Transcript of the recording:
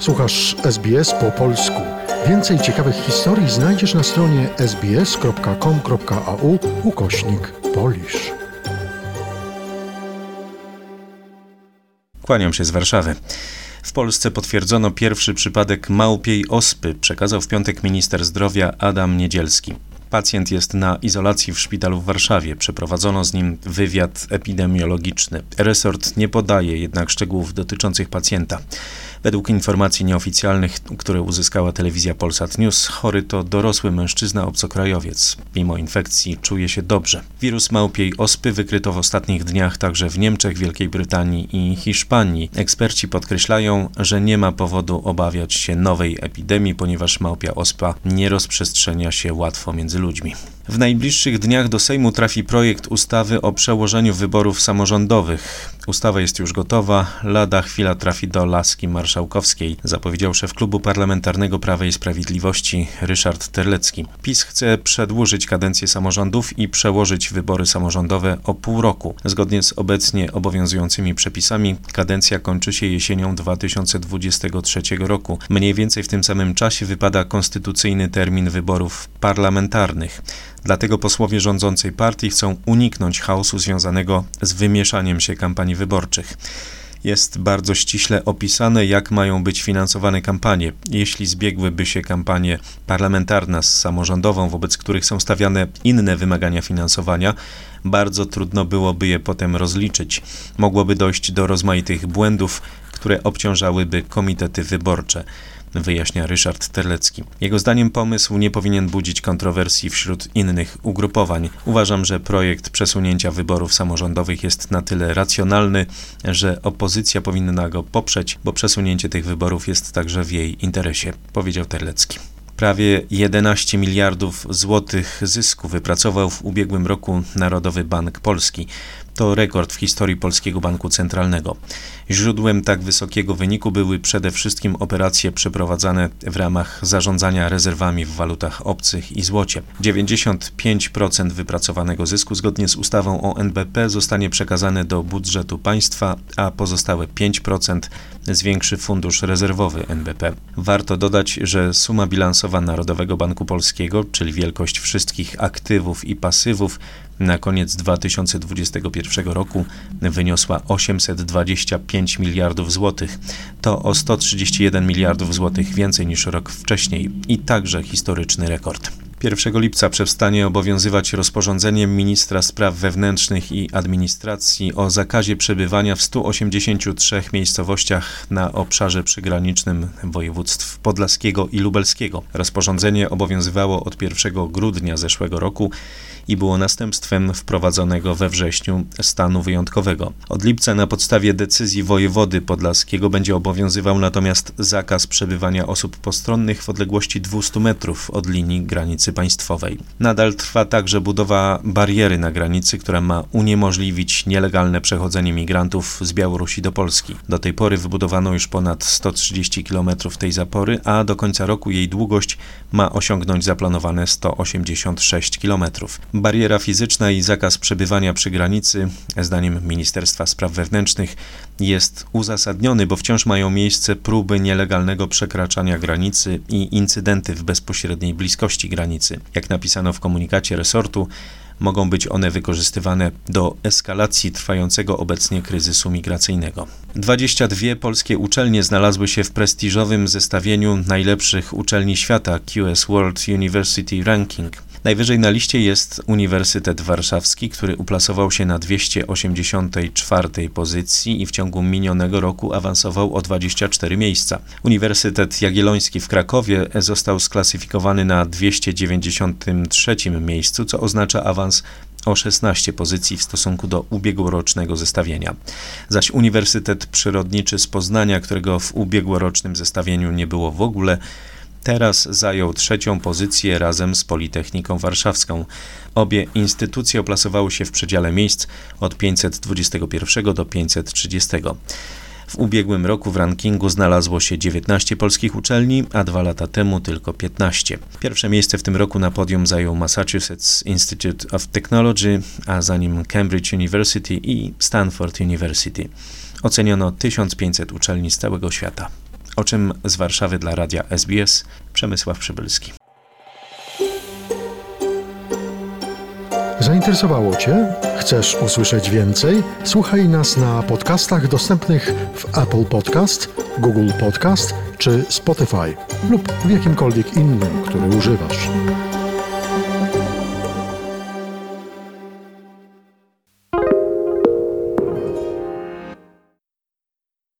Słuchasz SBS po polsku. Więcej ciekawych historii znajdziesz na stronie sbs.com.au ukośnik polisz. Kłaniam się z Warszawy. W Polsce potwierdzono pierwszy przypadek małpiej ospy, przekazał w piątek minister zdrowia Adam Niedzielski. Pacjent jest na izolacji w szpitalu w Warszawie. Przeprowadzono z nim wywiad epidemiologiczny. Resort nie podaje jednak szczegółów dotyczących pacjenta. Według informacji nieoficjalnych, które uzyskała telewizja Polsat News, chory to dorosły mężczyzna obcokrajowiec. Mimo infekcji czuje się dobrze. Wirus małpiej ospy wykryto w ostatnich dniach także w Niemczech, Wielkiej Brytanii i Hiszpanii. Eksperci podkreślają, że nie ma powodu obawiać się nowej epidemii, ponieważ małpia ospa nie rozprzestrzenia się łatwo między ludźmi. W najbliższych dniach do Sejmu trafi projekt ustawy o przełożeniu wyborów samorządowych. Ustawa jest już gotowa, lada chwila trafi do laski marszałkowskiej, zapowiedział szef klubu parlamentarnego Prawa i Sprawiedliwości Ryszard Terlecki. PiS chce przedłużyć kadencję samorządów i przełożyć wybory samorządowe o pół roku. Zgodnie z obecnie obowiązującymi przepisami kadencja kończy się jesienią 2023 roku. Mniej więcej w tym samym czasie wypada konstytucyjny termin wyborów parlamentarnych. Dlatego posłowie rządzącej partii chcą uniknąć chaosu związanego z wymieszaniem się kampanii wyborczych. Jest bardzo ściśle opisane, jak mają być finansowane kampanie. Jeśli zbiegłyby się kampanie parlamentarna z samorządową, wobec których są stawiane inne wymagania finansowania, bardzo trudno byłoby je potem rozliczyć. Mogłoby dojść do rozmaitych błędów, które obciążałyby komitety wyborcze wyjaśnia Ryszard Terlecki. Jego zdaniem pomysł nie powinien budzić kontrowersji wśród innych ugrupowań. Uważam, że projekt przesunięcia wyborów samorządowych jest na tyle racjonalny, że opozycja powinna go poprzeć, bo przesunięcie tych wyborów jest także w jej interesie, powiedział Terlecki. Prawie 11 miliardów złotych zysku wypracował w ubiegłym roku Narodowy Bank Polski. To rekord w historii Polskiego Banku Centralnego. Źródłem tak wysokiego wyniku były przede wszystkim operacje przeprowadzane w ramach zarządzania rezerwami w walutach obcych i złocie. 95% wypracowanego zysku zgodnie z ustawą o NBP zostanie przekazane do budżetu państwa, a pozostałe 5% zwiększy fundusz rezerwowy NBP. Warto dodać, że suma bilansowa Narodowego Banku Polskiego, czyli wielkość wszystkich aktywów i pasywów, na koniec 2021 roku wyniosła 825 miliardów złotych. To o 131 miliardów złotych więcej niż rok wcześniej i także historyczny rekord. 1 lipca przestanie obowiązywać rozporządzenie ministra spraw wewnętrznych i administracji o zakazie przebywania w 183 miejscowościach na obszarze przygranicznym województw podlaskiego i lubelskiego. Rozporządzenie obowiązywało od 1 grudnia zeszłego roku i było następstwem wprowadzonego we wrześniu stanu wyjątkowego. Od lipca na podstawie decyzji wojewody podlaskiego będzie obowiązywał natomiast zakaz przebywania osób postronnych w odległości 200 metrów od linii granicy państwowej. Nadal trwa także budowa bariery na granicy, która ma uniemożliwić nielegalne przechodzenie migrantów z Białorusi do Polski. Do tej pory wybudowano już ponad 130 km tej zapory, a do końca roku jej długość ma osiągnąć zaplanowane 186 km. Bariera fizyczna i zakaz przebywania przy granicy, zdaniem Ministerstwa Spraw Wewnętrznych, jest uzasadniony, bo wciąż mają miejsce próby nielegalnego przekraczania granicy i incydenty w bezpośredniej bliskości granicy. Jak napisano w komunikacie resortu, mogą być one wykorzystywane do eskalacji trwającego obecnie kryzysu migracyjnego. 22 polskie uczelnie znalazły się w prestiżowym zestawieniu najlepszych uczelni świata QS World University Ranking. Najwyżej na liście jest Uniwersytet Warszawski, który uplasował się na 284 pozycji i w ciągu minionego roku awansował o 24 miejsca. Uniwersytet Jagielloński w Krakowie został sklasyfikowany na 293 miejscu, co oznacza awans o 16 pozycji w stosunku do ubiegłorocznego zestawienia. Zaś Uniwersytet Przyrodniczy z Poznania, którego w ubiegłorocznym zestawieniu nie było w ogóle, Teraz zajął trzecią pozycję razem z Politechniką Warszawską. Obie instytucje oplasowały się w przedziale miejsc od 521 do 530. W ubiegłym roku w rankingu znalazło się 19 polskich uczelni, a dwa lata temu tylko 15. Pierwsze miejsce w tym roku na podium zajął Massachusetts Institute of Technology, a za nim Cambridge University i Stanford University. Oceniono 1500 uczelni z całego świata. O czym z Warszawy dla radia SBS Przemysław Przybylski. Zainteresowało Cię? Chcesz usłyszeć więcej? Słuchaj nas na podcastach dostępnych w Apple Podcast, Google Podcast czy Spotify lub w jakimkolwiek innym, który używasz.